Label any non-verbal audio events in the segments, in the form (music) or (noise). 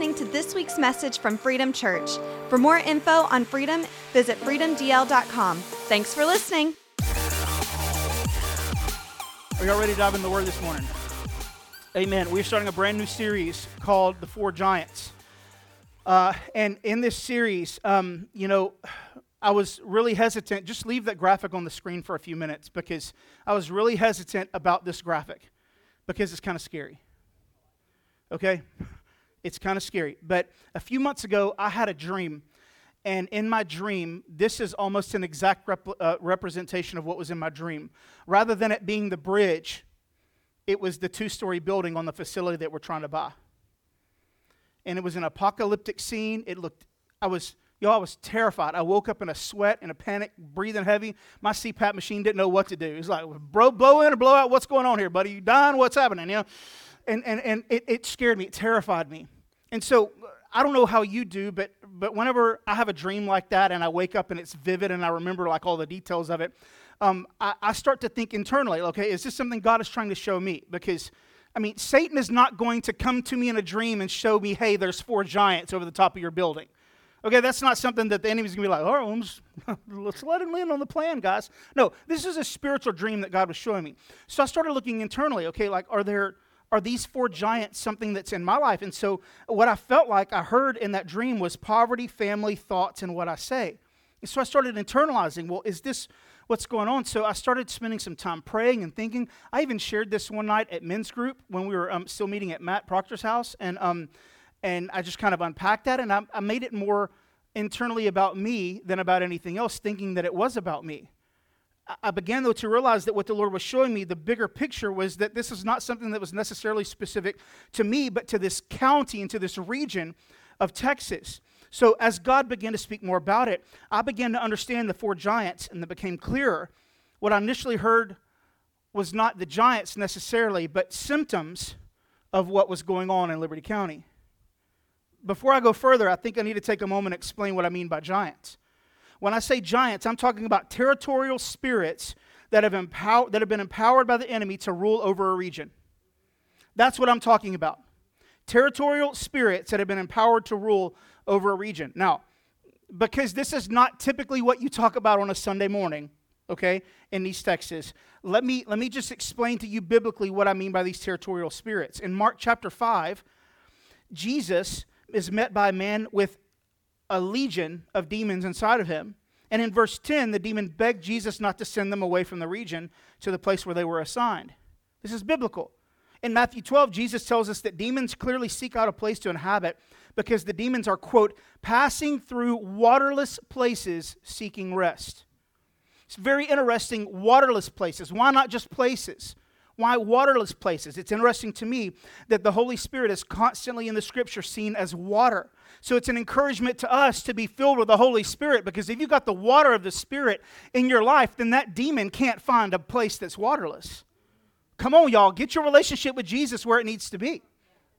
listening to this week's message from Freedom Church. For more info on Freedom, visit freedomdl.com. Thanks for listening. Are y'all ready to dive in the Word this morning? Amen. We're starting a brand new series called The Four Giants. Uh, and in this series, um, you know, I was really hesitant. Just leave that graphic on the screen for a few minutes because I was really hesitant about this graphic because it's kind of scary. Okay? It's kind of scary. But a few months ago, I had a dream. And in my dream, this is almost an exact rep- uh, representation of what was in my dream. Rather than it being the bridge, it was the two story building on the facility that we're trying to buy. And it was an apocalyptic scene. It looked, I was, y'all, I was terrified. I woke up in a sweat, in a panic, breathing heavy. My CPAP machine didn't know what to do. It was like, bro, blow in or blow out. What's going on here, buddy? You dying? What's happening? You know? And, and, and it, it scared me, it terrified me. And so I don't know how you do, but, but whenever I have a dream like that and I wake up and it's vivid and I remember like all the details of it, um, I, I start to think internally, okay, is this something God is trying to show me? Because, I mean, Satan is not going to come to me in a dream and show me, hey, there's four giants over the top of your building. Okay, that's not something that the enemy's gonna be like, all right, (laughs) let's let him in on the plan, guys. No, this is a spiritual dream that God was showing me. So I started looking internally, okay, like, are there are these four giants something that's in my life? And so, what I felt like I heard in that dream was poverty, family, thoughts, and what I say. And so, I started internalizing well, is this what's going on? So, I started spending some time praying and thinking. I even shared this one night at men's group when we were um, still meeting at Matt Proctor's house. And, um, and I just kind of unpacked that and I, I made it more internally about me than about anything else, thinking that it was about me. I began, though, to realize that what the Lord was showing me, the bigger picture was that this is not something that was necessarily specific to me, but to this county and to this region of Texas. So, as God began to speak more about it, I began to understand the four giants, and it became clearer. What I initially heard was not the giants necessarily, but symptoms of what was going on in Liberty County. Before I go further, I think I need to take a moment and explain what I mean by giants. When I say giants, I'm talking about territorial spirits that have, empower- that have been empowered by the enemy to rule over a region. That's what I'm talking about. Territorial spirits that have been empowered to rule over a region. Now, because this is not typically what you talk about on a Sunday morning, okay, in East Texas, let me, let me just explain to you biblically what I mean by these territorial spirits. In Mark chapter 5, Jesus is met by a man with a legion of demons inside of him. And in verse 10, the demon begged Jesus not to send them away from the region to the place where they were assigned. This is biblical. In Matthew 12, Jesus tells us that demons clearly seek out a place to inhabit because the demons are, quote, passing through waterless places seeking rest. It's very interesting, waterless places. Why not just places? Why waterless places? It's interesting to me that the Holy Spirit is constantly in the scripture seen as water. So it's an encouragement to us to be filled with the Holy Spirit because if you've got the water of the Spirit in your life, then that demon can't find a place that's waterless. Come on, y'all, get your relationship with Jesus where it needs to be.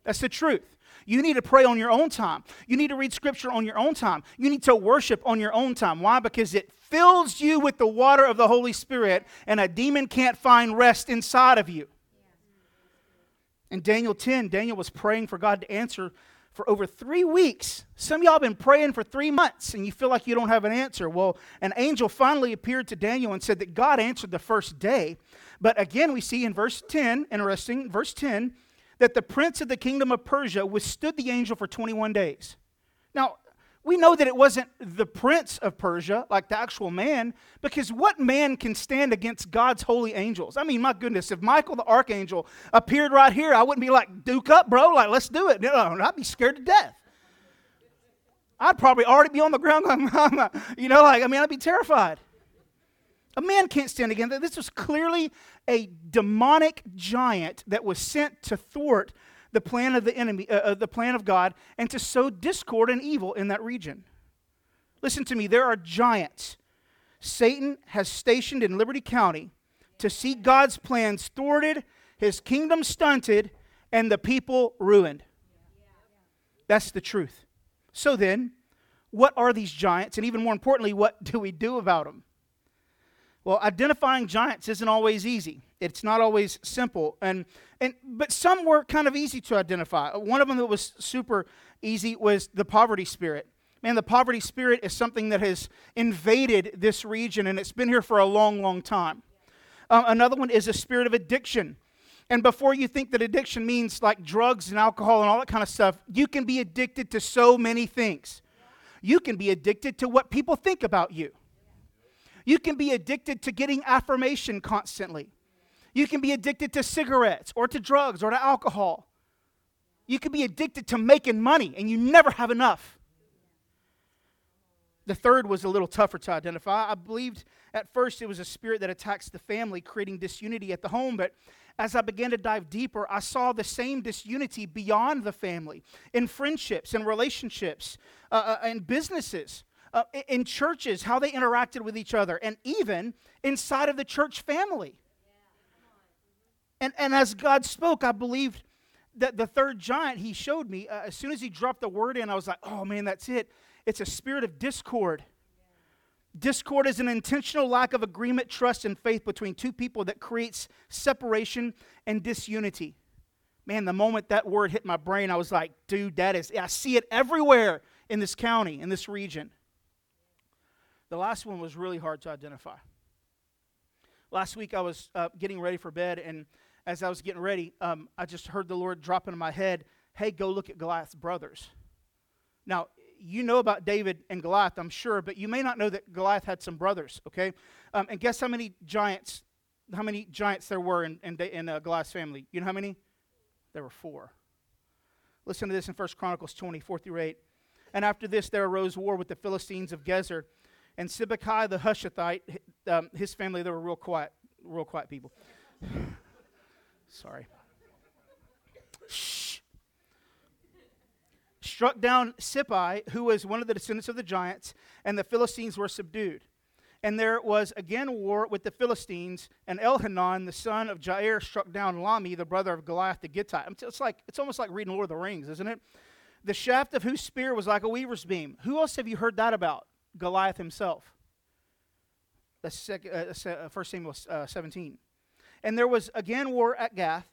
That's the truth. You need to pray on your own time. You need to read scripture on your own time. You need to worship on your own time. Why? Because it fills you with the water of the Holy Spirit, and a demon can't find rest inside of you. In Daniel 10, Daniel was praying for God to answer for over three weeks. Some y'all been praying for three months and you feel like you don't have an answer. Well, an angel finally appeared to Daniel and said that God answered the first day. But again, we see in verse 10, interesting, verse 10, that the prince of the kingdom of Persia withstood the angel for 21 days. Now, we know that it wasn't the prince of Persia, like the actual man, because what man can stand against God's holy angels? I mean, my goodness, if Michael the archangel appeared right here, I wouldn't be like, Duke up, bro, like, let's do it. No, I'd be scared to death. I'd probably already be on the ground going, (laughs) you know, like, I mean, I'd be terrified. A man can't stand against. This was clearly a demonic giant that was sent to thwart the plan of the enemy, uh, uh, the plan of God, and to sow discord and evil in that region. Listen to me, there are giants Satan has stationed in Liberty County to see God's plans thwarted, his kingdom stunted, and the people ruined. That's the truth. So then, what are these giants? And even more importantly, what do we do about them? Well, identifying giants isn't always easy. It's not always simple. And, and, but some were kind of easy to identify. One of them that was super easy was the poverty spirit. Man, the poverty spirit is something that has invaded this region and it's been here for a long, long time. Uh, another one is a spirit of addiction. And before you think that addiction means like drugs and alcohol and all that kind of stuff, you can be addicted to so many things. You can be addicted to what people think about you. You can be addicted to getting affirmation constantly. You can be addicted to cigarettes or to drugs or to alcohol. You can be addicted to making money and you never have enough. The third was a little tougher to identify. I believed at first it was a spirit that attacks the family, creating disunity at the home. But as I began to dive deeper, I saw the same disunity beyond the family, in friendships, in relationships, uh, uh, in businesses, uh, in churches, how they interacted with each other, and even inside of the church family. And, and as God spoke, I believed that the third giant he showed me, uh, as soon as he dropped the word in, I was like, oh man, that's it. It's a spirit of discord. Discord is an intentional lack of agreement, trust, and faith between two people that creates separation and disunity. Man, the moment that word hit my brain, I was like, dude, that is, I see it everywhere in this county, in this region. The last one was really hard to identify. Last week, I was uh, getting ready for bed, and as I was getting ready, um, I just heard the Lord drop into my head, hey, go look at Goliath's brothers. Now, you know about David and Goliath, I'm sure, but you may not know that Goliath had some brothers, okay? Um, and guess how many giants, how many giants there were in, in, in uh, Goliath's family? You know how many? There were four. Listen to this in 1 Chronicles 24 through 8. And after this, there arose war with the Philistines of Gezer. And Sibbecai the Hushathite, um, his family, they were real quiet, real quiet people. (sighs) Sorry. Shh. Struck down Sippai, who was one of the descendants of the giants, and the Philistines were subdued. And there was again war with the Philistines, and Elhanan, the son of Jair, struck down Lahmi, the brother of Goliath the Gittite. It's like it's almost like reading Lord of the Rings, isn't it? The shaft of whose spear was like a weaver's beam. Who else have you heard that about? Goliath himself. That's uh, uh 1 Samuel uh, 17. And there was again war at Gath,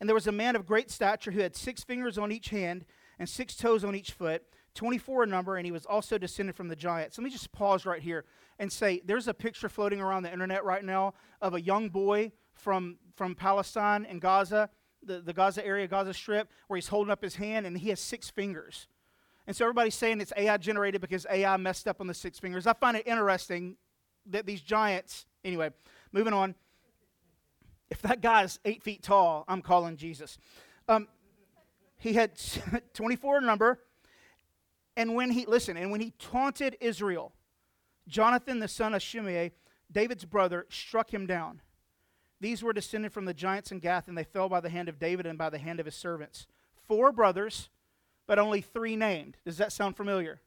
and there was a man of great stature who had six fingers on each hand and six toes on each foot, 24 in number, and he was also descended from the giants. Let me just pause right here and say there's a picture floating around the internet right now of a young boy from, from Palestine and Gaza, the, the Gaza area, Gaza Strip, where he's holding up his hand and he has six fingers. And so everybody's saying it's AI generated because AI messed up on the six fingers. I find it interesting that these giants, anyway, moving on. If that guy is eight feet tall, I'm calling Jesus. Um, he had (laughs) 24 number. And when he, listen, and when he taunted Israel, Jonathan, the son of Shimei, David's brother, struck him down. These were descended from the giants in Gath, and they fell by the hand of David and by the hand of his servants. Four brothers, but only three named. Does that sound familiar?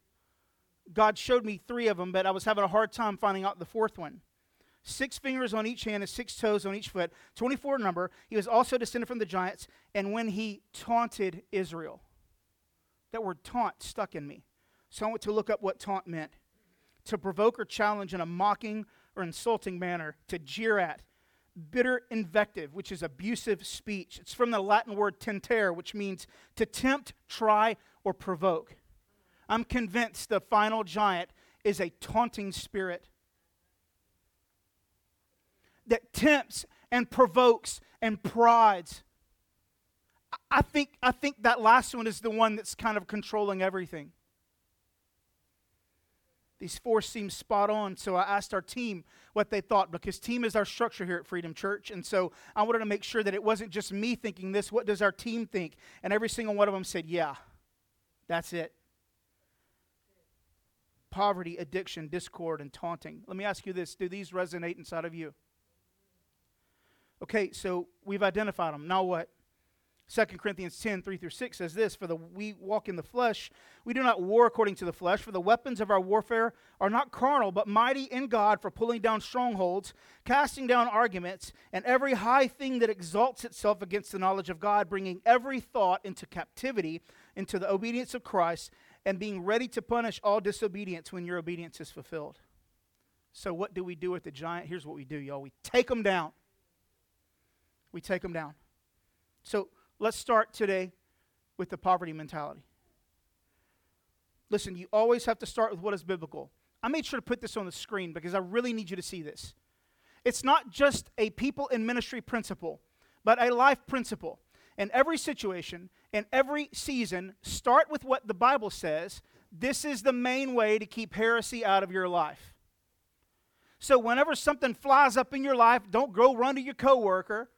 God showed me three of them, but I was having a hard time finding out the fourth one six fingers on each hand and six toes on each foot, 24 number. He was also descended from the giants. And when he taunted Israel, that word taunt stuck in me. So I went to look up what taunt meant to provoke or challenge in a mocking or insulting manner, to jeer at. Bitter invective, which is abusive speech. It's from the Latin word tentare, which means to tempt, try, or provoke. I'm convinced the final giant is a taunting spirit that tempts and provokes and prides. I think, I think that last one is the one that's kind of controlling everything. These four seem spot on, so I asked our team what they thought because team is our structure here at Freedom Church. And so I wanted to make sure that it wasn't just me thinking this. What does our team think? And every single one of them said, Yeah, that's it. Poverty, addiction, discord, and taunting. Let me ask you this do these resonate inside of you? Okay, so we've identified them. Now what? 2 Corinthians 10, 3 through 6 says this For the we walk in the flesh, we do not war according to the flesh, for the weapons of our warfare are not carnal, but mighty in God for pulling down strongholds, casting down arguments, and every high thing that exalts itself against the knowledge of God, bringing every thought into captivity, into the obedience of Christ, and being ready to punish all disobedience when your obedience is fulfilled. So, what do we do with the giant? Here's what we do, y'all. We take them down. We take them down. So, let's start today with the poverty mentality. Listen, you always have to start with what is biblical. I made sure to put this on the screen because I really need you to see this. It's not just a people in ministry principle, but a life principle. In every situation, in every season, start with what the Bible says. This is the main way to keep heresy out of your life. So, whenever something flies up in your life, don't go run to your coworker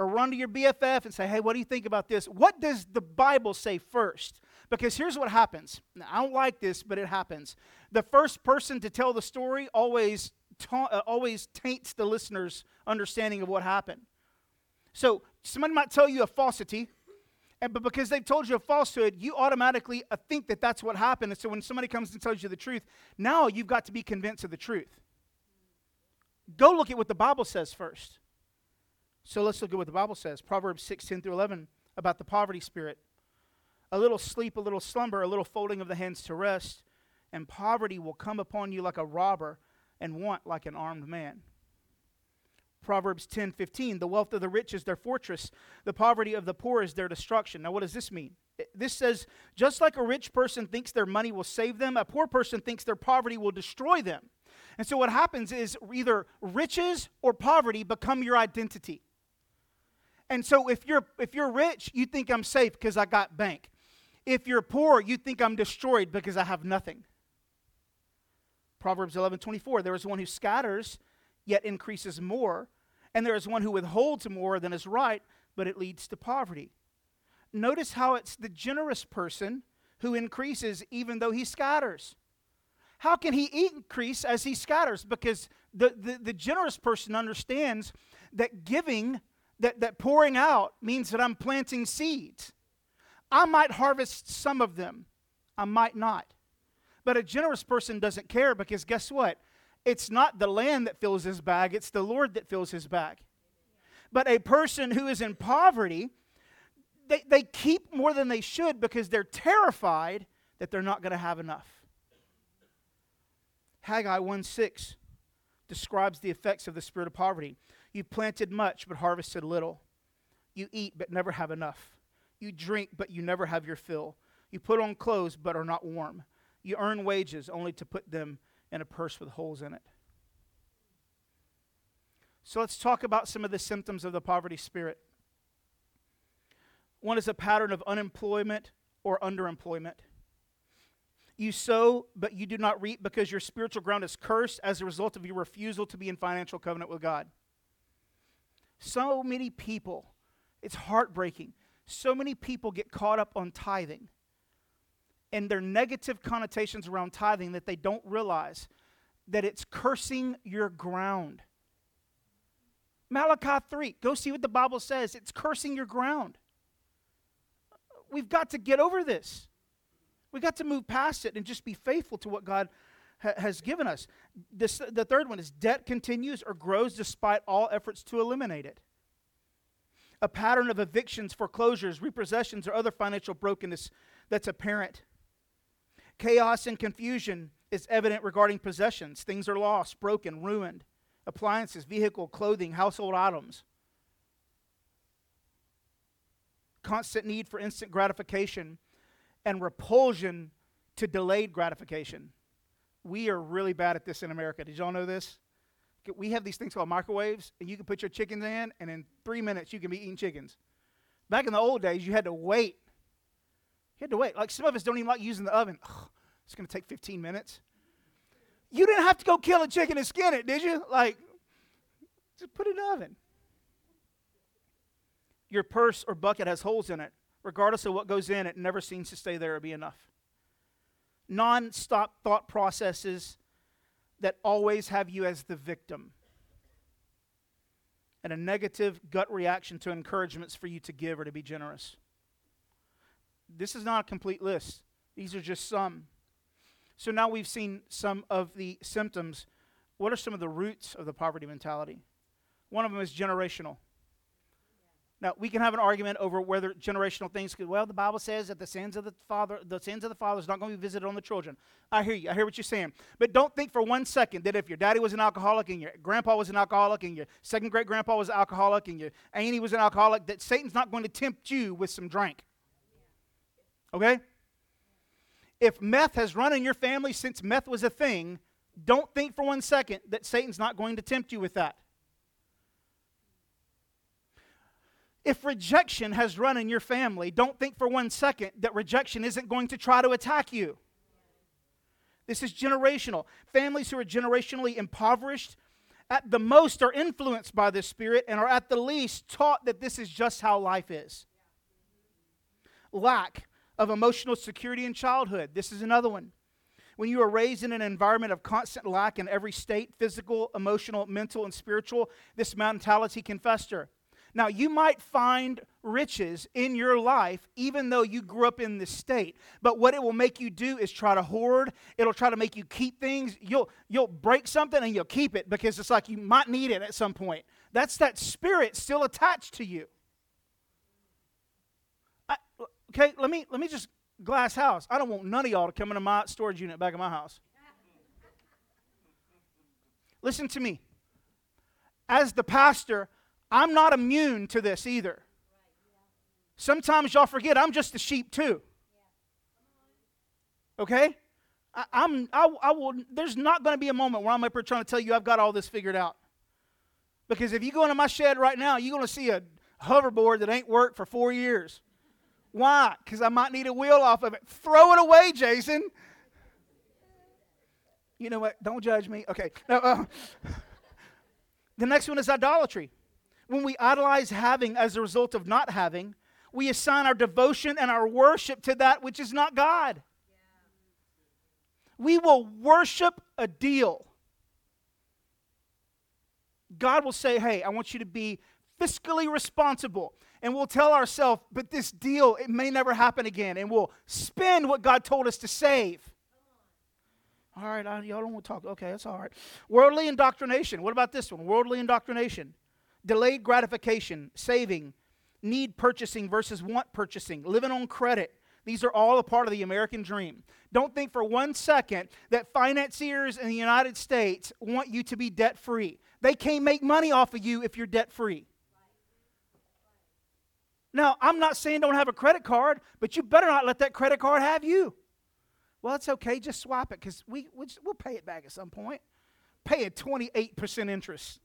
or run to your BFF and say, hey, what do you think about this? What does the Bible say first? Because here's what happens. Now, I don't like this, but it happens. The first person to tell the story always, ta- uh, always taints the listener's understanding of what happened. So somebody might tell you a falsity, and, but because they've told you a falsehood, you automatically uh, think that that's what happened. And so when somebody comes and tells you the truth, now you've got to be convinced of the truth. Go look at what the Bible says first. So let's look at what the Bible says. Proverbs 6, 10 through 11 about the poverty spirit. A little sleep, a little slumber, a little folding of the hands to rest, and poverty will come upon you like a robber, and want like an armed man. Proverbs 10 15, the wealth of the rich is their fortress, the poverty of the poor is their destruction. Now, what does this mean? This says, just like a rich person thinks their money will save them, a poor person thinks their poverty will destroy them. And so, what happens is either riches or poverty become your identity. And so, if you're, if you're rich, you think I'm safe because I got bank. If you're poor, you think I'm destroyed because I have nothing. Proverbs 11 24, there is one who scatters yet increases more. And there is one who withholds more than is right, but it leads to poverty. Notice how it's the generous person who increases even though he scatters. How can he increase as he scatters? Because the, the, the generous person understands that giving, that, that pouring out, means that I'm planting seeds. I might harvest some of them, I might not. But a generous person doesn't care because guess what? It's not the land that fills his bag, it's the Lord that fills his bag. But a person who is in poverty, they, they keep more than they should because they're terrified that they're not going to have enough. Haggai 1 6 describes the effects of the spirit of poverty. You planted much, but harvested little. You eat, but never have enough. You drink, but you never have your fill. You put on clothes, but are not warm. You earn wages only to put them in a purse with holes in it. So let's talk about some of the symptoms of the poverty spirit. One is a pattern of unemployment or underemployment. You sow, but you do not reap because your spiritual ground is cursed as a result of your refusal to be in financial covenant with God. So many people, it's heartbreaking. So many people get caught up on tithing and their negative connotations around tithing that they don't realize that it's cursing your ground. Malachi 3, go see what the Bible says. It's cursing your ground. We've got to get over this. We've got to move past it and just be faithful to what God ha- has given us. This, the third one is debt continues or grows despite all efforts to eliminate it. A pattern of evictions, foreclosures, repossessions, or other financial brokenness that's apparent. Chaos and confusion is evident regarding possessions. Things are lost, broken, ruined. Appliances, vehicle, clothing, household items. Constant need for instant gratification and repulsion to delayed gratification. We are really bad at this in America. Did y'all know this? We have these things called microwaves, and you can put your chickens in, and in three minutes you can be eating chickens. Back in the old days, you had to wait you had to wait. Like some of us don't even like using the oven. Ugh, it's going to take 15 minutes. You didn't have to go kill a chicken and skin it, did you? Like, just put it in the oven. Your purse or bucket has holes in it. Regardless of what goes in, it never seems to stay there or be enough. Non stop thought processes that always have you as the victim. And a negative gut reaction to encouragements for you to give or to be generous. This is not a complete list, these are just some. So now we've seen some of the symptoms. What are some of the roots of the poverty mentality? One of them is generational. Now we can have an argument over whether generational things. Could, well, the Bible says that the sins of the father, the sins of the father, is not going to be visited on the children. I hear you. I hear what you're saying. But don't think for one second that if your daddy was an alcoholic and your grandpa was an alcoholic and your second great grandpa was an alcoholic and your auntie was an alcoholic, that Satan's not going to tempt you with some drink. Okay. If meth has run in your family since meth was a thing, don't think for one second that Satan's not going to tempt you with that. If rejection has run in your family, don't think for one second that rejection isn't going to try to attack you. This is generational. Families who are generationally impoverished, at the most, are influenced by this spirit and are at the least taught that this is just how life is. Lack of emotional security in childhood. This is another one. When you are raised in an environment of constant lack in every state physical, emotional, mental, and spiritual this mentality can fester. Now, you might find riches in your life even though you grew up in this state. But what it will make you do is try to hoard. It'll try to make you keep things. You'll, you'll break something and you'll keep it because it's like you might need it at some point. That's that spirit still attached to you. I, okay, let me, let me just glass house. I don't want none of y'all to come into my storage unit back in my house. Listen to me. As the pastor, I'm not immune to this either. Sometimes y'all forget I'm just a sheep too. Okay? I, am I, I will there's not going to be a moment where I'm up here trying to tell you I've got all this figured out. Because if you go into my shed right now, you're going to see a hoverboard that ain't worked for four years. Why? Because I might need a wheel off of it. Throw it away, Jason. You know what? Don't judge me. Okay. Now, uh, (laughs) the next one is idolatry. When we idolize having as a result of not having, we assign our devotion and our worship to that which is not God. We will worship a deal. God will say, Hey, I want you to be fiscally responsible. And we'll tell ourselves, But this deal, it may never happen again. And we'll spend what God told us to save. All right, I, y'all don't want to talk. Okay, that's all right. Worldly indoctrination. What about this one? Worldly indoctrination delayed gratification, saving, need purchasing versus want purchasing, living on credit. These are all a part of the American dream. Don't think for one second that financiers in the United States want you to be debt free. They can't make money off of you if you're debt free. Now, I'm not saying don't have a credit card, but you better not let that credit card have you. Well, it's okay, just swap it because we, we'll pay it back at some point. Pay a 28% interest.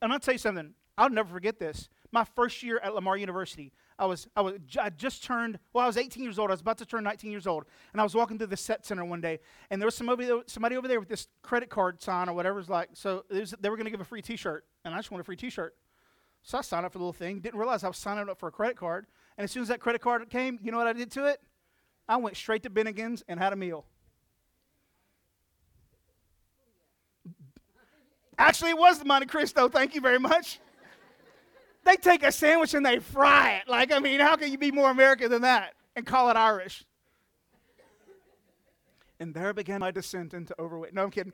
Going to tell you something. I'll never forget this. My first year at Lamar University, I was, I was, I just turned, well, I was 18 years old. I was about to turn 19 years old. And I was walking through the Setzer Center one day, and there was somebody, somebody over there with this credit card sign or whatever. It was like, so was, they were going to give a free t shirt, and I just wanted a free t shirt. So I signed up for the little thing. Didn't realize I was signing up for a credit card. And as soon as that credit card came, you know what I did to it? I went straight to Bennigan's and had a meal. Actually, it was the Monte Cristo. Thank you very much. They take a sandwich and they fry it. Like, I mean, how can you be more American than that and call it Irish? And there began my descent into overweight. No, I'm kidding.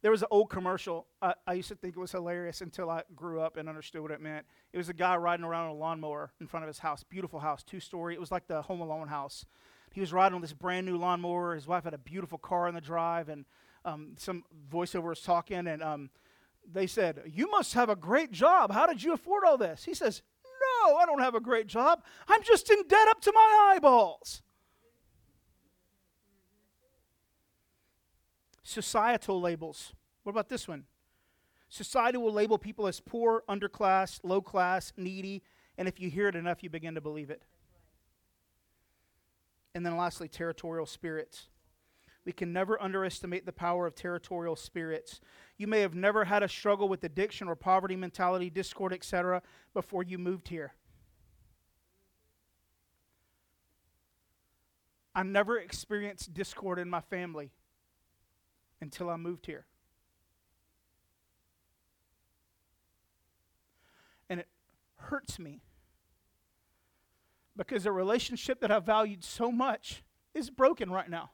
There was an old commercial. I, I, used to think it was hilarious until I grew up and understood what it meant. It was a guy riding around on a lawnmower in front of his house. Beautiful house, two story. It was like the Home Alone house. He was riding on this brand new lawnmower. His wife had a beautiful car in the drive, and um, some voiceovers talking, and um, they said, You must have a great job. How did you afford all this? He says, No, I don't have a great job. I'm just in debt up to my eyeballs. Societal labels. What about this one? Society will label people as poor, underclass, low class, needy, and if you hear it enough, you begin to believe it. And then lastly, territorial spirits. We can never underestimate the power of territorial spirits. You may have never had a struggle with addiction or poverty mentality, discord, etc., before you moved here. I never experienced discord in my family until I moved here. And it hurts me because a relationship that I valued so much is broken right now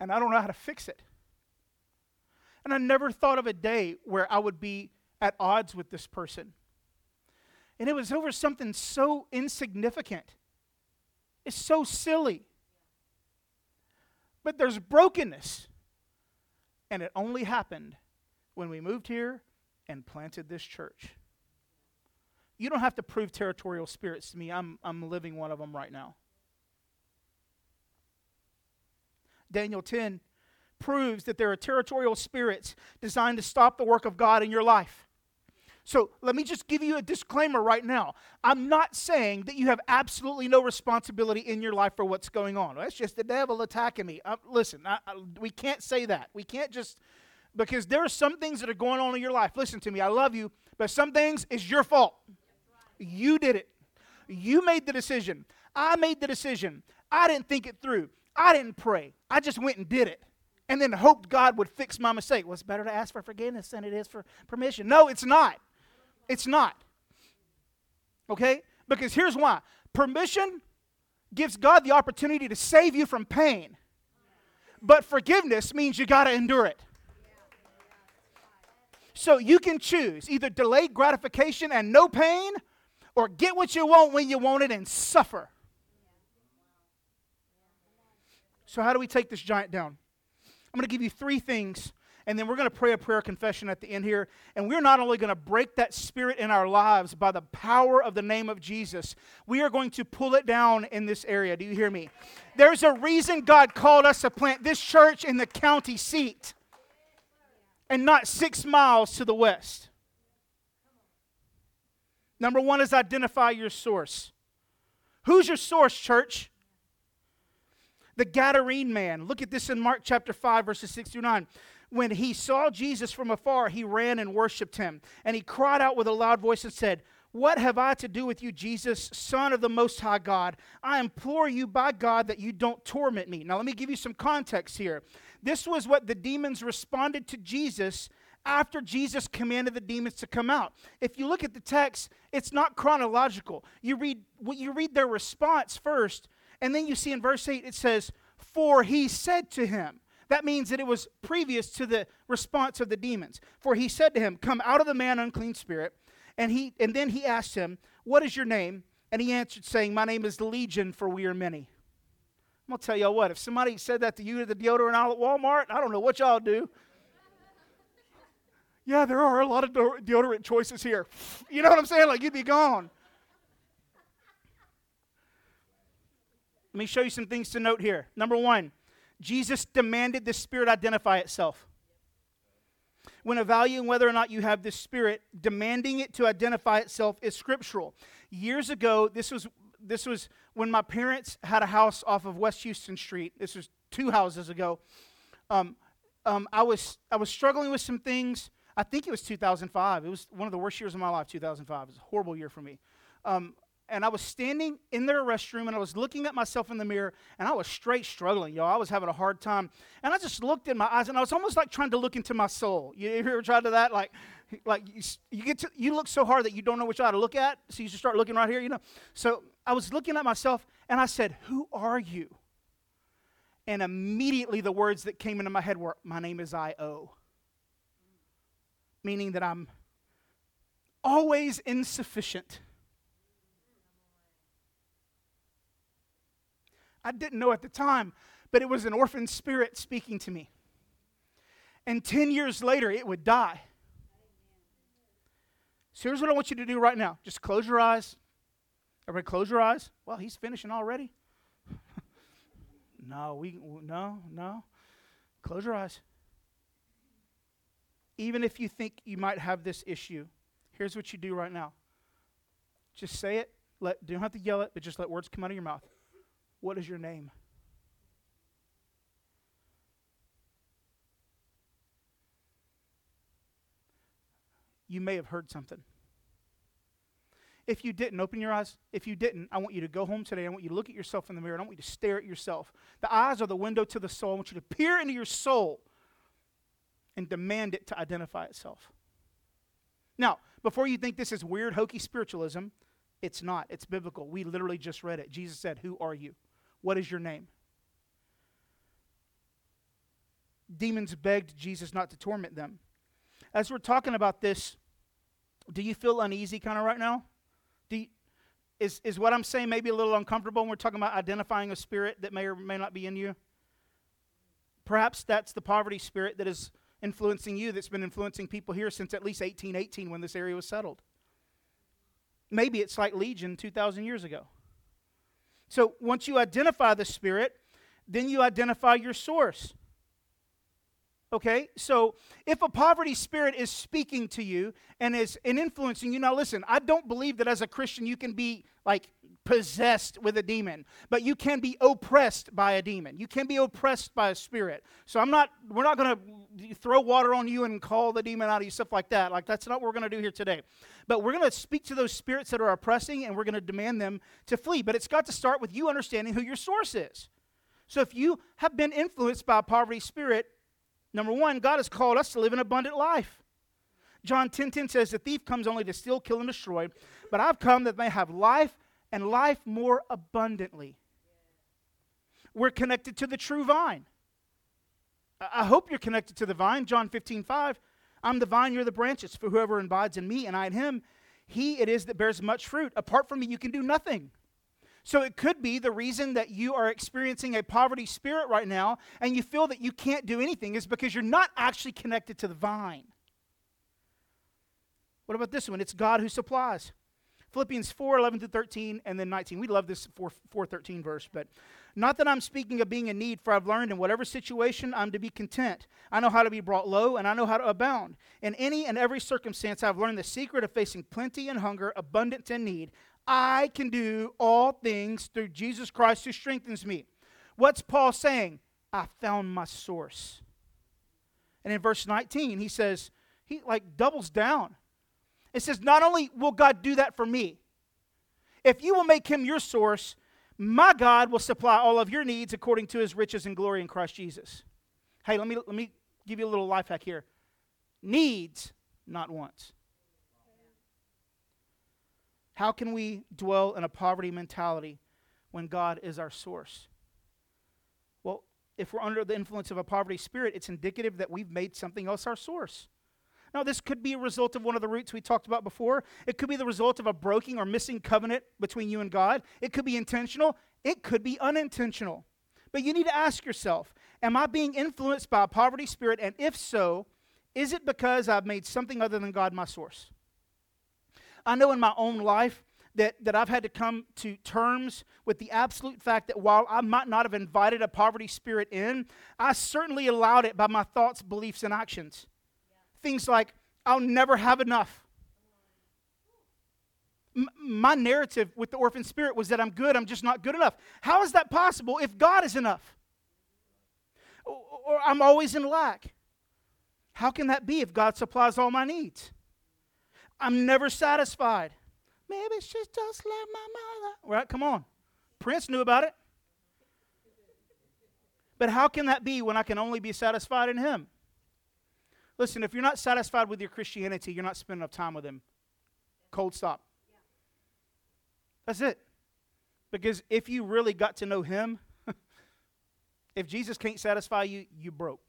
and I don't know how to fix it. And I never thought of a day where I would be at odds with this person. And it was over something so insignificant. It's so silly. But there's brokenness. And it only happened when we moved here and planted this church. You don't have to prove territorial spirits to me. I'm, I'm living one of them right now. Daniel 10 proves that there are territorial spirits designed to stop the work of God in your life. So let me just give you a disclaimer right now. I'm not saying that you have absolutely no responsibility in your life for what's going on. That's just the devil attacking me. Uh, listen, I, I, we can't say that. We can't just, because there are some things that are going on in your life. Listen to me, I love you, but some things is your fault. You did it. You made the decision. I made the decision. I didn't think it through. I didn't pray. I just went and did it and then hoped God would fix my mistake. Well, it's better to ask for forgiveness than it is for permission. No, it's not. It's not. Okay? Because here's why permission gives God the opportunity to save you from pain, but forgiveness means you got to endure it. So you can choose either delayed gratification and no pain, or get what you want when you want it and suffer. So, how do we take this giant down? I'm going to give you three things, and then we're going to pray a prayer confession at the end here. And we're not only going to break that spirit in our lives by the power of the name of Jesus, we are going to pull it down in this area. Do you hear me? There's a reason God called us to plant this church in the county seat and not six miles to the west. Number one is identify your source. Who's your source, church? The Gadarene man. Look at this in Mark chapter 5, verses 6 through 9. When he saw Jesus from afar, he ran and worshiped him. And he cried out with a loud voice and said, What have I to do with you, Jesus, Son of the Most High God? I implore you by God that you don't torment me. Now, let me give you some context here. This was what the demons responded to Jesus after Jesus commanded the demons to come out. If you look at the text, it's not chronological. You read you read their response first, and then you see in verse 8, it says, For he said to him, that means that it was previous to the response of the demons. For he said to him, Come out of the man, unclean spirit. And, he, and then he asked him, What is your name? And he answered, saying, My name is the Legion, for we are many. I'm going to tell y'all what, if somebody said that to you at the deodorant aisle at Walmart, I don't know what y'all do. yeah, there are a lot of deodorant choices here. You know what I'm saying? Like, you'd be gone. Let me show you some things to note here. Number one, Jesus demanded the Spirit identify itself. When evaluating whether or not you have this Spirit, demanding it to identify itself is scriptural. Years ago, this was this was when my parents had a house off of West Houston Street. This was two houses ago. Um, um, I was I was struggling with some things. I think it was 2005. It was one of the worst years of my life. 2005. It was a horrible year for me. Um, and I was standing in their restroom and I was looking at myself in the mirror and I was straight struggling, y'all. I was having a hard time. And I just looked in my eyes and I was almost like trying to look into my soul. You ever tried to that? Like, like you, you get to, you look so hard that you don't know which eye to look at. So you just start looking right here, you know. So I was looking at myself and I said, Who are you? And immediately the words that came into my head were, My name is I.O. Meaning that I'm always insufficient I didn't know at the time, but it was an orphan spirit speaking to me. And 10 years later, it would die. So here's what I want you to do right now just close your eyes. Everybody, close your eyes. Well, he's finishing already. (laughs) no, we, no, no. Close your eyes. Even if you think you might have this issue, here's what you do right now. Just say it. Let, don't have to yell it, but just let words come out of your mouth. What is your name? You may have heard something. If you didn't, open your eyes. If you didn't, I want you to go home today. I want you to look at yourself in the mirror. I want you to stare at yourself. The eyes are the window to the soul. I want you to peer into your soul and demand it to identify itself. Now, before you think this is weird, hokey spiritualism, it's not. It's biblical. We literally just read it. Jesus said, Who are you? What is your name? demons begged Jesus not to torment them. As we're talking about this, do you feel uneasy kind of right now? Do you, is, is what I'm saying maybe a little uncomfortable when we're talking about identifying a spirit that may or may not be in you? Perhaps that's the poverty spirit that is influencing you, that's been influencing people here since at least 1818 when this area was settled. Maybe it's like Legion 2,000 years ago. So once you identify the spirit, then you identify your source. Okay, so if a poverty spirit is speaking to you and is and influencing you, now listen, I don't believe that as a Christian you can be like possessed with a demon, but you can be oppressed by a demon. You can be oppressed by a spirit. So I'm not, we're not going to throw water on you and call the demon out of you, stuff like that. Like that's not what we're going to do here today. But we're going to speak to those spirits that are oppressing and we're going to demand them to flee. But it's got to start with you understanding who your source is. So if you have been influenced by a poverty spirit, Number one, God has called us to live an abundant life. John 10:10 10, 10 says, "The thief comes only to steal, kill, and destroy, but I've come that they have life and life more abundantly." We're connected to the true vine. I hope you're connected to the vine. John 15, 5. I'm the vine, you're the branches. For whoever abides in me and I in him, he it is that bears much fruit. Apart from me, you can do nothing. So it could be the reason that you are experiencing a poverty spirit right now and you feel that you can't do anything is because you're not actually connected to the vine. What about this one? It's God who supplies. Philippians 4 11 to 13 and then 19. We love this 4, 4 13 verse, but not that I'm speaking of being in need, for I've learned in whatever situation I'm to be content. I know how to be brought low, and I know how to abound. In any and every circumstance, I've learned the secret of facing plenty and hunger, abundance and need. I can do all things through Jesus Christ who strengthens me. What's Paul saying? I found my source. And in verse 19, he says, he like doubles down. It says, Not only will God do that for me, if you will make him your source, my God will supply all of your needs according to his riches and glory in Christ Jesus. Hey, let me, let me give you a little life hack here. Needs, not wants. How can we dwell in a poverty mentality when God is our source? Well, if we're under the influence of a poverty spirit, it's indicative that we've made something else our source. Now, this could be a result of one of the roots we talked about before. It could be the result of a broken or missing covenant between you and God. It could be intentional. It could be unintentional. But you need to ask yourself Am I being influenced by a poverty spirit? And if so, is it because I've made something other than God my source? I know in my own life that, that I've had to come to terms with the absolute fact that while I might not have invited a poverty spirit in, I certainly allowed it by my thoughts, beliefs, and actions. Yeah. Things like, I'll never have enough. My narrative with the orphan spirit was that I'm good, I'm just not good enough. How is that possible if God is enough? Or, or I'm always in lack. How can that be if God supplies all my needs? I'm never satisfied. Maybe she's just like my mother. Right? Come on. Prince knew about it. But how can that be when I can only be satisfied in Him? Listen, if you're not satisfied with your Christianity, you're not spending enough time with Him. Cold stop. That's it. Because if you really got to know Him, (laughs) if Jesus can't satisfy you, you broke.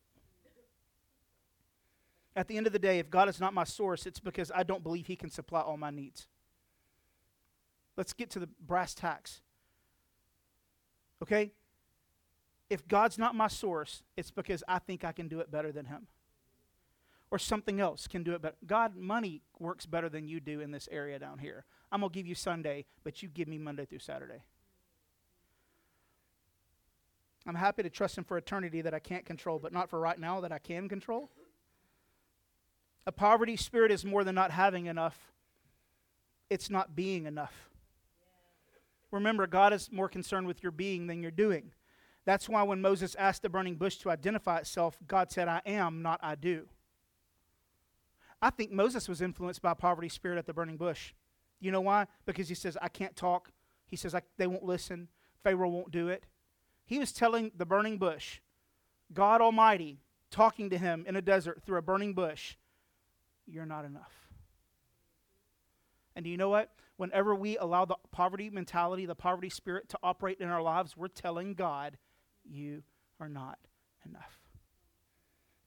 At the end of the day, if God is not my source, it's because I don't believe He can supply all my needs. Let's get to the brass tacks. Okay? If God's not my source, it's because I think I can do it better than Him. Or something else can do it better. God, money works better than you do in this area down here. I'm going to give you Sunday, but you give me Monday through Saturday. I'm happy to trust Him for eternity that I can't control, but not for right now that I can control. A poverty spirit is more than not having enough, it's not being enough. Remember, God is more concerned with your being than your doing. That's why when Moses asked the burning bush to identify itself, God said, I am, not I do. I think Moses was influenced by poverty spirit at the burning bush. You know why? Because he says, I can't talk. He says, they won't listen. Pharaoh won't do it. He was telling the burning bush, God Almighty, talking to him in a desert through a burning bush, you're not enough. And do you know what? Whenever we allow the poverty mentality, the poverty spirit to operate in our lives, we're telling God, you are not enough.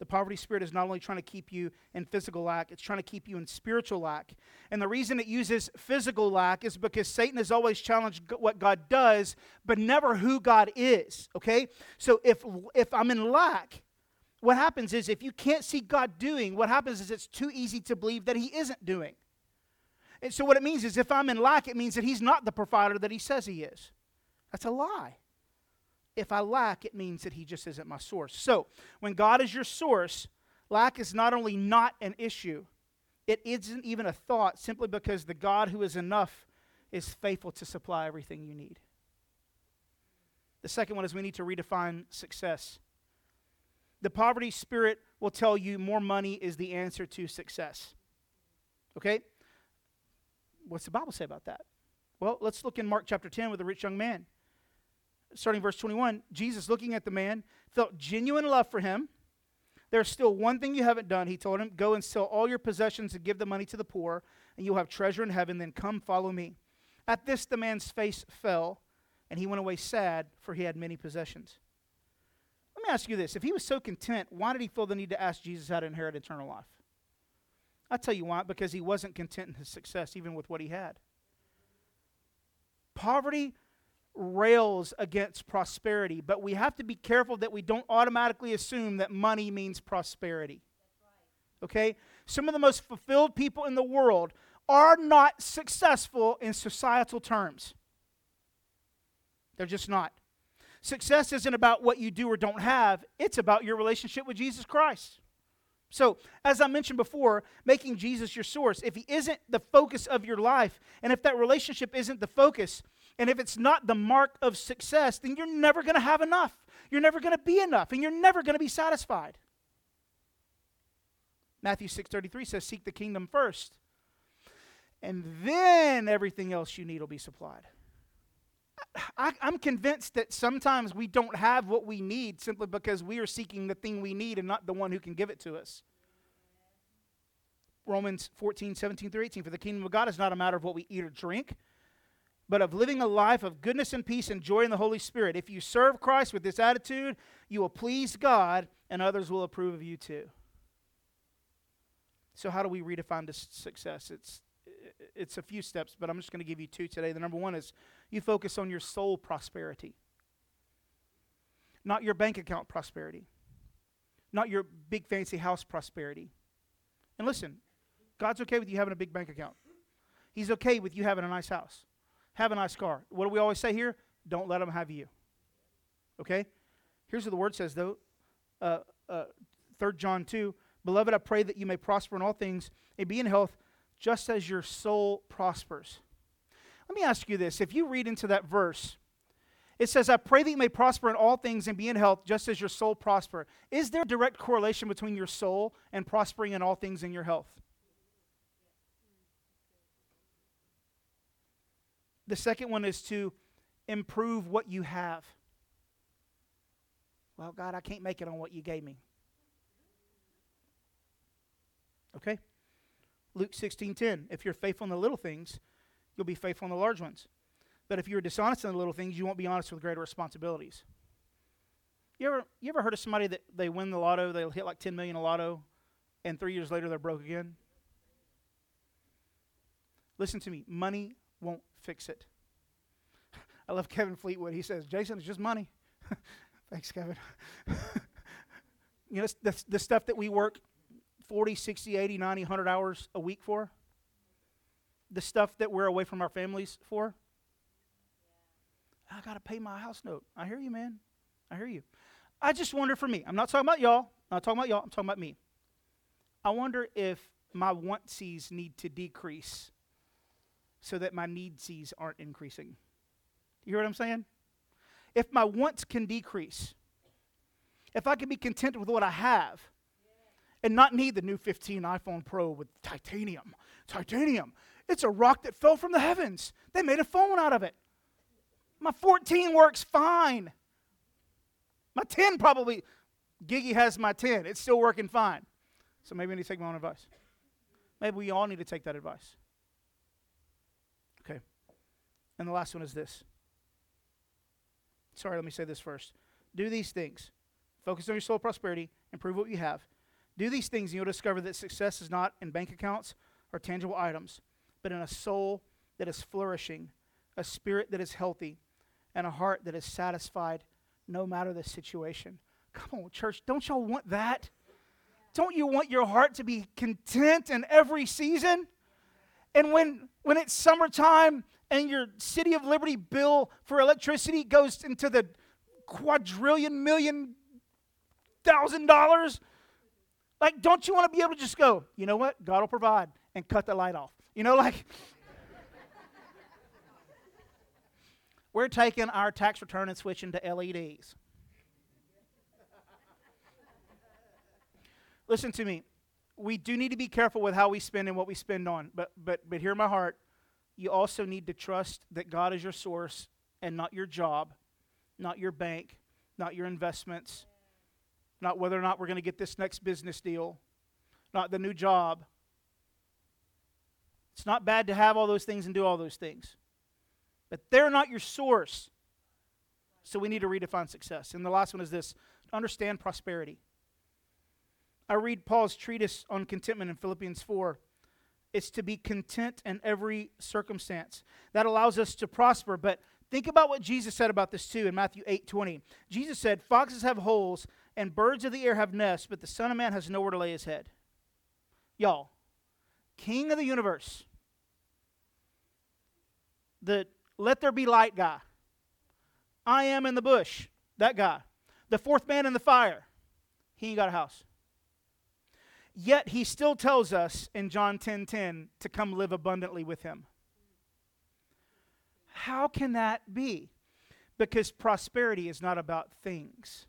The poverty spirit is not only trying to keep you in physical lack, it's trying to keep you in spiritual lack. And the reason it uses physical lack is because Satan has always challenged what God does, but never who God is. Okay? So if if I'm in lack, what happens is if you can't see God doing, what happens is it's too easy to believe that He isn't doing. And so what it means is if I'm in lack, it means that He's not the provider that He says He is. That's a lie. If I lack, it means that He just isn't my source. So when God is your source, lack is not only not an issue, it isn't even a thought simply because the God who is enough is faithful to supply everything you need. The second one is we need to redefine success. The poverty spirit will tell you more money is the answer to success. Okay? What's the Bible say about that? Well, let's look in Mark chapter 10 with the rich young man. Starting verse 21, Jesus, looking at the man, felt genuine love for him. There's still one thing you haven't done, he told him. Go and sell all your possessions and give the money to the poor, and you'll have treasure in heaven. Then come follow me. At this, the man's face fell, and he went away sad, for he had many possessions. Me ask you this. If he was so content, why did he feel the need to ask Jesus how to inherit eternal life? I'll tell you why. Because he wasn't content in his success, even with what he had. Poverty rails against prosperity, but we have to be careful that we don't automatically assume that money means prosperity. Okay? Some of the most fulfilled people in the world are not successful in societal terms. They're just not. Success isn't about what you do or don't have, it's about your relationship with Jesus Christ. So, as I mentioned before, making Jesus your source, if He isn't the focus of your life, and if that relationship isn't the focus, and if it's not the mark of success, then you're never going to have enough. You're never going to be enough, and you're never going to be satisfied. Matthew 6:33 says, "Seek the kingdom first, and then everything else you need will be supplied." I, am convinced that sometimes we don't have what we need simply because we are seeking the thing we need and not the one who can give it to us. Romans 14, 17 through 18. For the kingdom of God is not a matter of what we eat or drink, but of living a life of goodness and peace and joy in the Holy Spirit. If you serve Christ with this attitude, you will please God and others will approve of you too. So, how do we redefine success? It's it's a few steps, but I'm just going to give you two today. The number one is you focus on your soul prosperity, not your bank account prosperity, not your big fancy house prosperity. And listen, God's okay with you having a big bank account. He's okay with you having a nice house, have a nice car. What do we always say here? Don't let them have you. Okay? Here's what the word says, though. Uh, uh, 3 John 2 Beloved, I pray that you may prosper in all things and be in health just as your soul prospers. Let me ask you this. If you read into that verse, it says, I pray that you may prosper in all things and be in health just as your soul prosper. Is there a direct correlation between your soul and prospering in all things in your health? The second one is to improve what you have. Well, God, I can't make it on what you gave me. Okay? Luke 16:10. If you're faithful in the little things, you'll be faithful in the large ones. But if you're dishonest in the little things, you won't be honest with greater responsibilities. You ever you ever heard of somebody that they win the lotto, they hit like 10 million a lotto, and three years later they're broke again? Listen to me, money won't fix it. (laughs) I love Kevin Fleetwood. He says, Jason, it's just money. (laughs) Thanks, Kevin. (laughs) you know, the, the stuff that we work 40, 60, 80, 90, 100 hours a week for? The stuff that we're away from our families for? I got to pay my house note. I hear you, man. I hear you. I just wonder for me, I'm not talking about y'all. I'm not talking about y'all. I'm talking about me. I wonder if my wantsies need to decrease so that my needsies aren't increasing. You hear what I'm saying? If my wants can decrease, if I can be content with what I have, and not need the new 15 iPhone Pro with titanium. Titanium. It's a rock that fell from the heavens. They made a phone out of it. My 14 works fine. My 10 probably, Gigi has my 10. It's still working fine. So maybe I need to take my own advice. Maybe we all need to take that advice. Okay. And the last one is this. Sorry, let me say this first. Do these things. Focus on your soul prosperity, improve what you have, Do these things, and you'll discover that success is not in bank accounts or tangible items, but in a soul that is flourishing, a spirit that is healthy, and a heart that is satisfied no matter the situation. Come on, church, don't y'all want that? Don't you want your heart to be content in every season? And when, when it's summertime and your City of Liberty bill for electricity goes into the quadrillion million thousand dollars, like, don't you want to be able to just go, you know what? God will provide and cut the light off. You know, like, (laughs) we're taking our tax return and switching to LEDs. Listen to me. We do need to be careful with how we spend and what we spend on. But but but hear my heart. You also need to trust that God is your source and not your job, not your bank, not your investments, not whether or not we're going to get this next business deal, not the new job. It's not bad to have all those things and do all those things. But they're not your source. So we need to redefine success. And the last one is this understand prosperity. I read Paul's treatise on contentment in Philippians 4. It's to be content in every circumstance. That allows us to prosper. But think about what Jesus said about this too in Matthew 8 20. Jesus said, Foxes have holes and birds of the air have nests, but the Son of Man has nowhere to lay his head. Y'all, King of the universe, the let there be light guy, I am in the bush, that guy, the fourth man in the fire, he ain't got a house. Yet he still tells us in John 10:10 10, 10, to come live abundantly with him. How can that be? Because prosperity is not about things.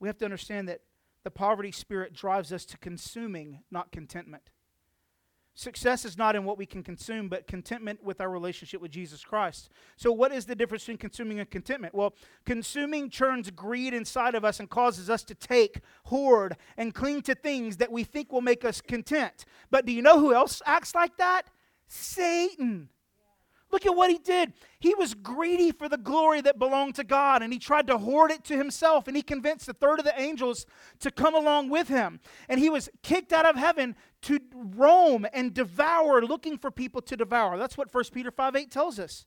We have to understand that the poverty spirit drives us to consuming, not contentment. Success is not in what we can consume, but contentment with our relationship with Jesus Christ. So, what is the difference between consuming and contentment? Well, consuming churns greed inside of us and causes us to take, hoard, and cling to things that we think will make us content. But do you know who else acts like that? Satan. Look at what he did. He was greedy for the glory that belonged to God, and he tried to hoard it to himself, and he convinced a third of the angels to come along with him. And he was kicked out of heaven to roam and devour, looking for people to devour. That's what 1 Peter 5 8 tells us.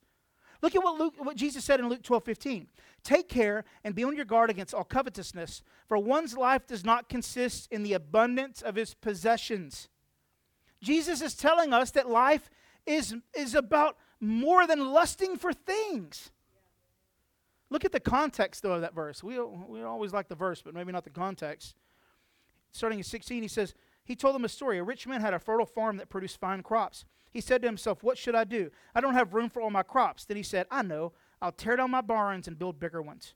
Look at what, Luke, what Jesus said in Luke 12 15. Take care and be on your guard against all covetousness, for one's life does not consist in the abundance of his possessions. Jesus is telling us that life is, is about more than lusting for things. Look at the context, though, of that verse. We, we always like the verse, but maybe not the context. Starting at 16, he says, He told them a story. A rich man had a fertile farm that produced fine crops. He said to himself, What should I do? I don't have room for all my crops. Then he said, I know. I'll tear down my barns and build bigger ones.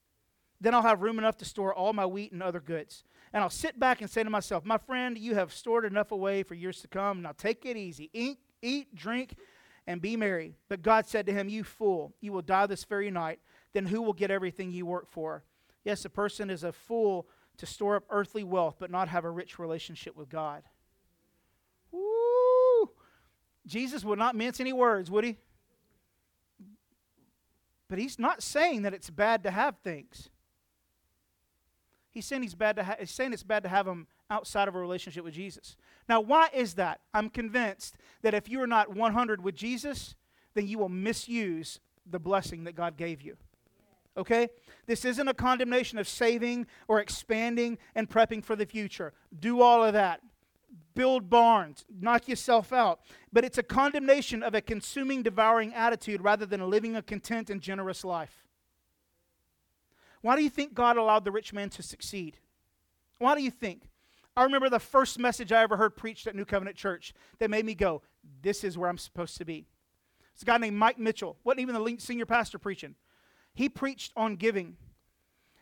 Then I'll have room enough to store all my wheat and other goods. And I'll sit back and say to myself, My friend, you have stored enough away for years to come. Now take it easy. Eat, eat drink, and be merry. But God said to him, You fool, you will die this very night. Then who will get everything you work for? Yes, a person is a fool to store up earthly wealth, but not have a rich relationship with God. Woo! Jesus would not mince any words, would he? But he's not saying that it's bad to have things. He's saying he's bad to ha- he's saying it's bad to have him outside of a relationship with Jesus. Now, why is that? I'm convinced that if you are not 100 with Jesus, then you will misuse the blessing that God gave you. Okay? This isn't a condemnation of saving or expanding and prepping for the future. Do all of that. Build barns, knock yourself out. But it's a condemnation of a consuming, devouring attitude rather than living a content and generous life. Why do you think God allowed the rich man to succeed? Why do you think? I remember the first message I ever heard preached at New Covenant Church that made me go, This is where I'm supposed to be. It's a guy named Mike Mitchell, wasn't even the senior pastor preaching. He preached on giving.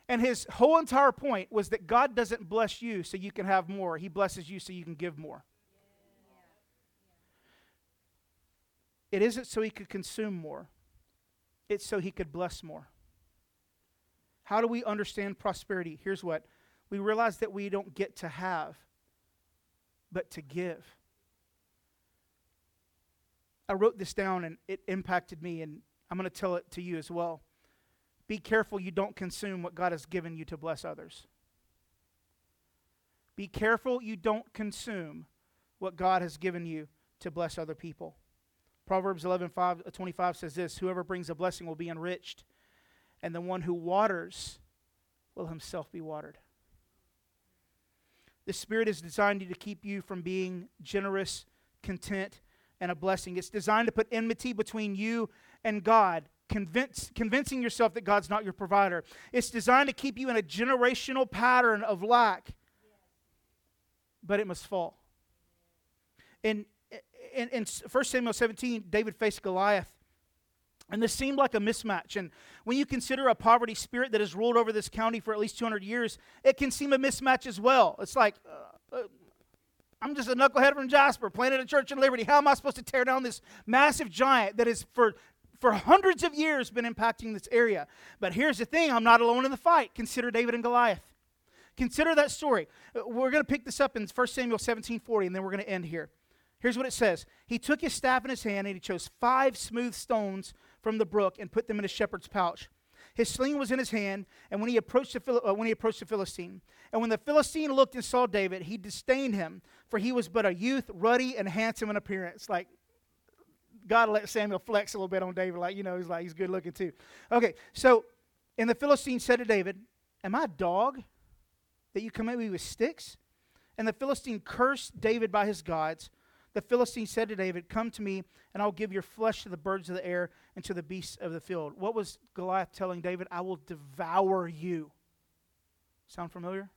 And his whole entire point was that God doesn't bless you so you can have more, He blesses you so you can give more. It isn't so He could consume more, it's so He could bless more. How do we understand prosperity? Here's what we realize that we don't get to have, but to give. I wrote this down and it impacted me, and I'm going to tell it to you as well. Be careful you don't consume what God has given you to bless others. Be careful you don't consume what God has given you to bless other people. Proverbs 11 5, uh, 25 says this Whoever brings a blessing will be enriched, and the one who waters will himself be watered. The Spirit is designed to keep you from being generous, content, and a blessing. It's designed to put enmity between you and God, convince, convincing yourself that God's not your provider. It's designed to keep you in a generational pattern of lack, but it must fall. In, in, in 1 Samuel 17, David faced Goliath. And this seemed like a mismatch. And when you consider a poverty spirit that has ruled over this county for at least 200 years, it can seem a mismatch as well. It's like, uh, uh, I'm just a knucklehead from Jasper, planted a church in Liberty. How am I supposed to tear down this massive giant that has, for, for hundreds of years, been impacting this area? But here's the thing I'm not alone in the fight. Consider David and Goliath. Consider that story. Uh, we're going to pick this up in 1 Samuel 17 40, and then we're going to end here. Here's what it says He took his staff in his hand, and he chose five smooth stones from the brook and put them in a shepherd's pouch. His sling was in his hand, and when he approached the, uh, when he approached the Philistine, and when the Philistine looked and saw David, he disdained him, for he was but a youth, ruddy and handsome in appearance. Like God let Samuel flex a little bit on David, like you know, he's like he's good looking too. Okay, so and the Philistine said to David, "Am I a dog that you come at me with sticks?" And the Philistine cursed David by his gods. The Philistine said to David, Come to me, and I'll give your flesh to the birds of the air and to the beasts of the field. What was Goliath telling David? I will devour you. Sound familiar?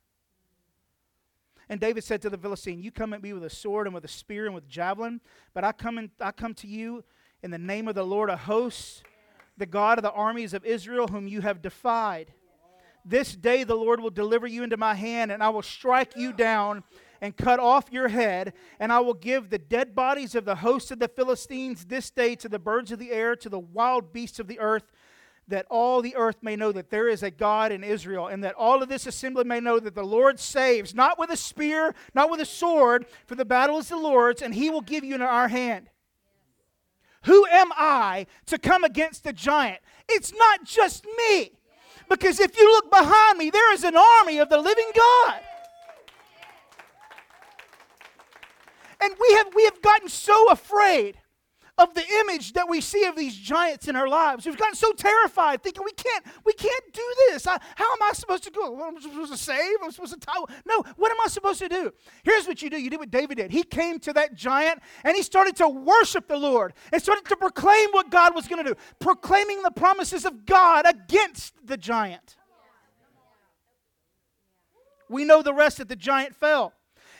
And David said to the Philistine, You come at me with a sword and with a spear and with javelin, but I come, in, I come to you in the name of the Lord of hosts, the God of the armies of Israel, whom you have defied. This day the Lord will deliver you into my hand, and I will strike you down and cut off your head, and I will give the dead bodies of the host of the Philistines this day to the birds of the air, to the wild beasts of the earth, that all the earth may know that there is a God in Israel, and that all of this assembly may know that the Lord saves, not with a spear, not with a sword, for the battle is the Lord's, and he will give you into our hand. Who am I to come against the giant? It's not just me. Because if you look behind me, there is an army of the living God. And we have, we have gotten so afraid of the image that we see of these giants in our lives. We've gotten so terrified, thinking we can't, we can't do this. I, how am I supposed to go? What am I supposed to save? I'm supposed to tie. No, what am I supposed to do? Here's what you do. You did what David did. He came to that giant and he started to worship the Lord and started to proclaim what God was going to do, proclaiming the promises of God against the giant. We know the rest that the giant fell.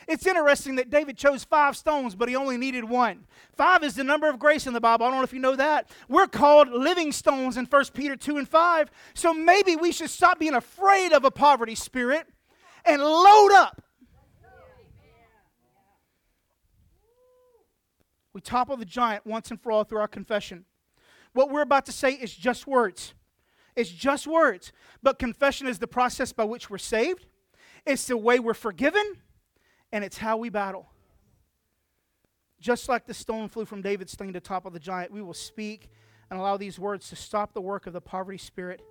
It's interesting that David chose five stones, but he only needed one. Five is the number of grace in the Bible. I don't know if you know that. We're called living stones in 1 Peter 2 and 5. So maybe we should stop being afraid of a poverty spirit and load up. We topple the giant once and for all through our confession. What we're about to say is just words. It's just words. But confession is the process by which we're saved, it's the way we're forgiven, and it's how we battle. Just like the stone flew from David's sling to top of the giant, we will speak and allow these words to stop the work of the poverty spirit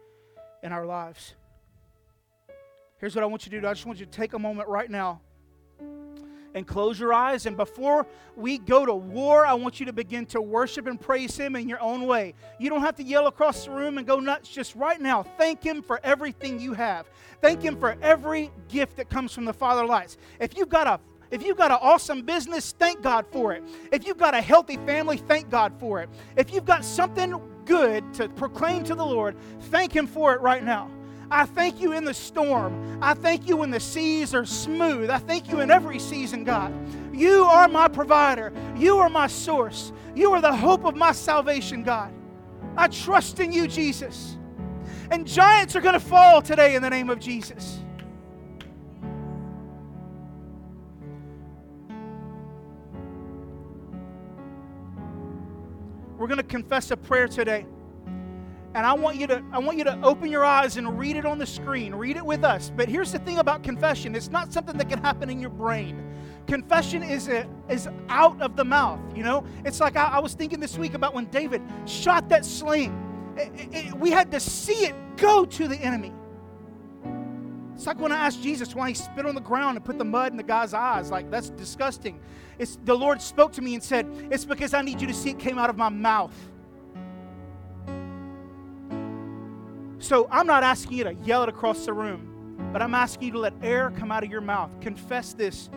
in our lives. Here's what I want you to do I just want you to take a moment right now and close your eyes. And before we go to war, I want you to begin to worship and praise Him in your own way. You don't have to yell across the room and go nuts. Just right now, thank Him for everything you have. Thank Him for every gift that comes from the Father lights. If you've got a if you've got an awesome business, thank God for it. If you've got a healthy family, thank God for it. If you've got something good to proclaim to the Lord, thank Him for it right now. I thank you in the storm. I thank you when the seas are smooth. I thank you in every season, God. You are my provider. You are my source. You are the hope of my salvation, God. I trust in you, Jesus. And giants are going to fall today in the name of Jesus. We're going to confess a prayer today. And I want you to I want you to open your eyes and read it on the screen. Read it with us. But here's the thing about confession. It's not something that can happen in your brain. Confession is a, is out of the mouth, you know? It's like I, I was thinking this week about when David shot that sling. It, it, we had to see it go to the enemy. It's like when I asked Jesus why he spit on the ground and put the mud in the guy's eyes. Like, that's disgusting. It's, the Lord spoke to me and said, It's because I need you to see it came out of my mouth. So I'm not asking you to yell it across the room, but I'm asking you to let air come out of your mouth. Confess this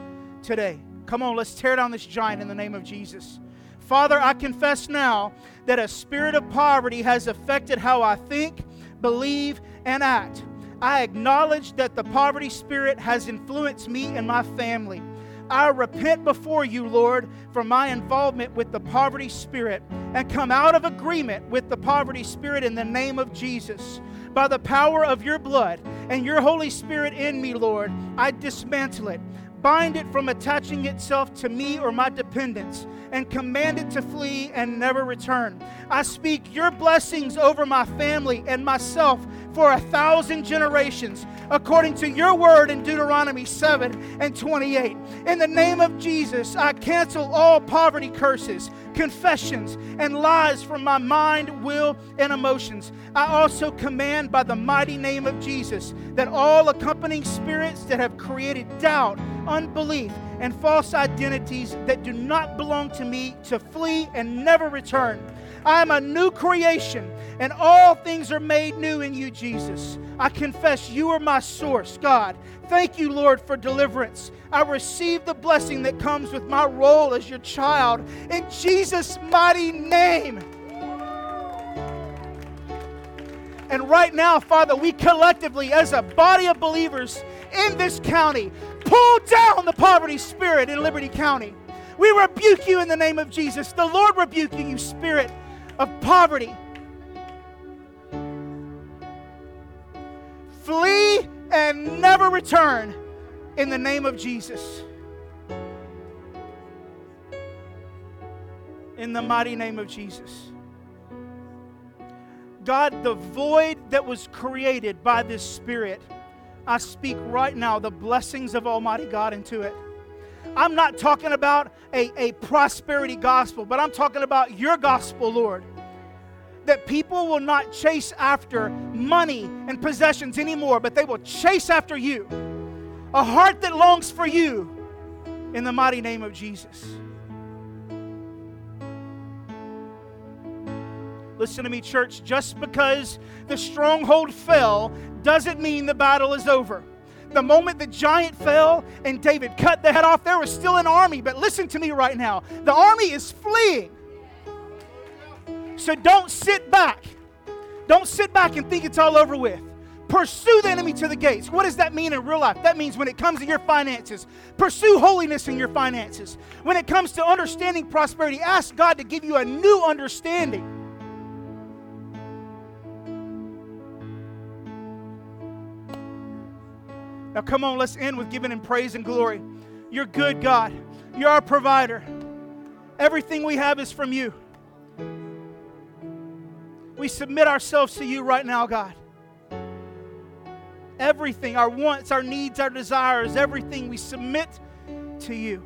today. Come on, let's tear down this giant in the name of Jesus. Father, I confess now that a spirit of poverty has affected how I think, believe, and act. I acknowledge that the poverty spirit has influenced me and my family. I repent before you, Lord, for my involvement with the poverty spirit and come out of agreement with the poverty spirit in the name of Jesus. By the power of your blood and your Holy Spirit in me, Lord, I dismantle it bind it from attaching itself to me or my dependents, and command it to flee and never return. I speak your blessings over my family and myself for a thousand generations, according to your word in Deuteronomy 7 and 28. In the name of Jesus, I cancel all poverty curses, confessions, and lies from my mind, will, and emotions. I also command by the mighty name of Jesus that all accompanying spirits that have created doubt, unbelief, and false identities that do not belong to me to flee and never return. I am a new creation, and all things are made new in you, Jesus. I confess you are my source, God. Thank you, Lord, for deliverance. I receive the blessing that comes with my role as your child. In Jesus' mighty name. And right now, Father, we collectively, as a body of believers in this county, pull down the poverty spirit in Liberty County. We rebuke you in the name of Jesus. The Lord rebuke you, you spirit of poverty. Flee and never return in the name of Jesus. In the mighty name of Jesus. God, the void that was created by this Spirit, I speak right now the blessings of Almighty God into it. I'm not talking about a, a prosperity gospel, but I'm talking about your gospel, Lord. That people will not chase after money and possessions anymore, but they will chase after you. A heart that longs for you in the mighty name of Jesus. Listen to me, church. Just because the stronghold fell doesn't mean the battle is over. The moment the giant fell and David cut the head off, there was still an army. But listen to me right now the army is fleeing. So don't sit back. Don't sit back and think it's all over with. Pursue the enemy to the gates. What does that mean in real life? That means when it comes to your finances, pursue holiness in your finances. When it comes to understanding prosperity, ask God to give you a new understanding. Now, come on, let's end with giving Him praise and glory. You're good, God. You're our provider. Everything we have is from you. We submit ourselves to you right now, God. Everything, our wants, our needs, our desires, everything we submit to you.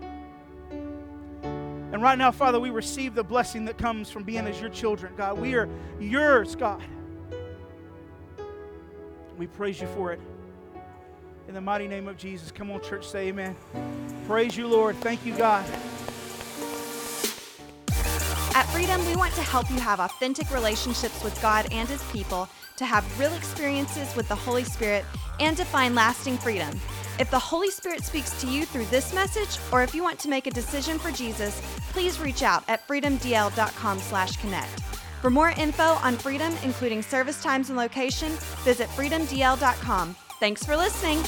And right now, Father, we receive the blessing that comes from being as your children, God. We are yours, God. We praise you for it. In the mighty name of Jesus. Come on, church, say amen. Praise you, Lord. Thank you, God. At Freedom, we want to help you have authentic relationships with God and His people, to have real experiences with the Holy Spirit, and to find lasting freedom. If the Holy Spirit speaks to you through this message, or if you want to make a decision for Jesus, please reach out at freedomdl.com/connect. For more info on Freedom, including service times and location, visit freedomdl.com. Thanks for listening.